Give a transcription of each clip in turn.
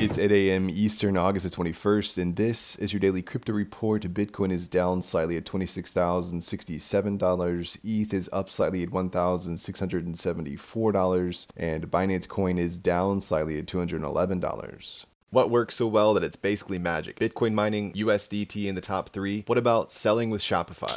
It's 8 a.m. Eastern, August the 21st, and this is your daily crypto report. Bitcoin is down slightly at $26,067. ETH is up slightly at $1,674. And Binance Coin is down slightly at $211. What works so well that it's basically magic? Bitcoin mining, USDT in the top three. What about selling with Shopify?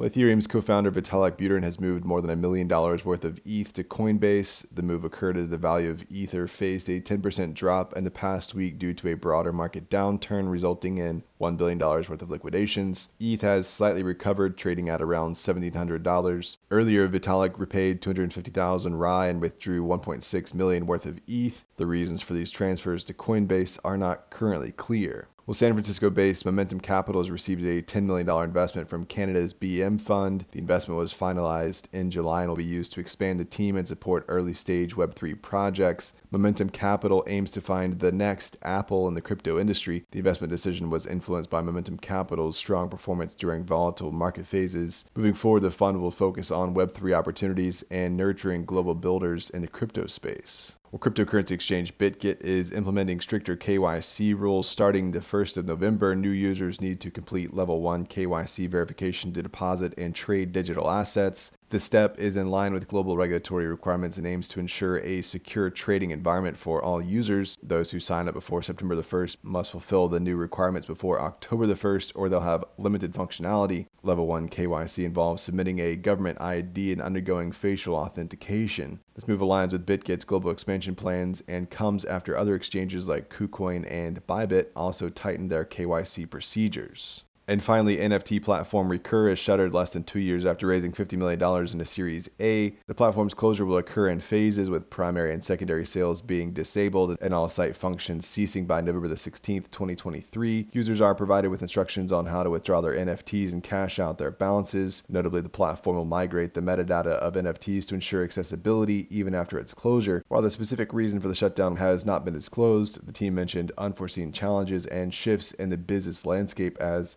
Well, Ethereum's co-founder Vitalik Buterin has moved more than a million dollars worth of ETH to Coinbase. The move occurred as the value of Ether faced a 10% drop in the past week due to a broader market downturn, resulting in $1 billion worth of liquidations. ETH has slightly recovered, trading at around $1,700. Earlier, Vitalik repaid 250,000 RAI and withdrew 1.6 million worth of ETH. The reasons for these transfers to Coinbase are not currently clear. Well, San Francisco based Momentum Capital has received a $10 million investment from Canada's BM Fund. The investment was finalized in July and will be used to expand the team and support early stage Web3 projects. Momentum Capital aims to find the next Apple in the crypto industry. The investment decision was influenced by Momentum Capital's strong performance during volatile market phases. Moving forward, the fund will focus on Web3 opportunities and nurturing global builders in the crypto space. Well, cryptocurrency exchange BitGet is implementing stricter KYC rules starting the 1st of November. New users need to complete level 1 KYC verification to deposit and trade digital assets. This step is in line with global regulatory requirements and aims to ensure a secure trading environment for all users. Those who sign up before September the 1st must fulfill the new requirements before October the 1st or they'll have limited functionality. Level 1 KYC involves submitting a government ID and undergoing facial authentication. This move aligns with BitGet's global expansion plans and comes after other exchanges like KuCoin and Bybit also tightened their KYC procedures. And finally, NFT platform Recur is shuttered less than two years after raising $50 million in a Series A. The platform's closure will occur in phases, with primary and secondary sales being disabled and all site functions ceasing by November the 16th, 2023. Users are provided with instructions on how to withdraw their NFTs and cash out their balances. Notably, the platform will migrate the metadata of NFTs to ensure accessibility even after its closure. While the specific reason for the shutdown has not been disclosed, the team mentioned unforeseen challenges and shifts in the business landscape as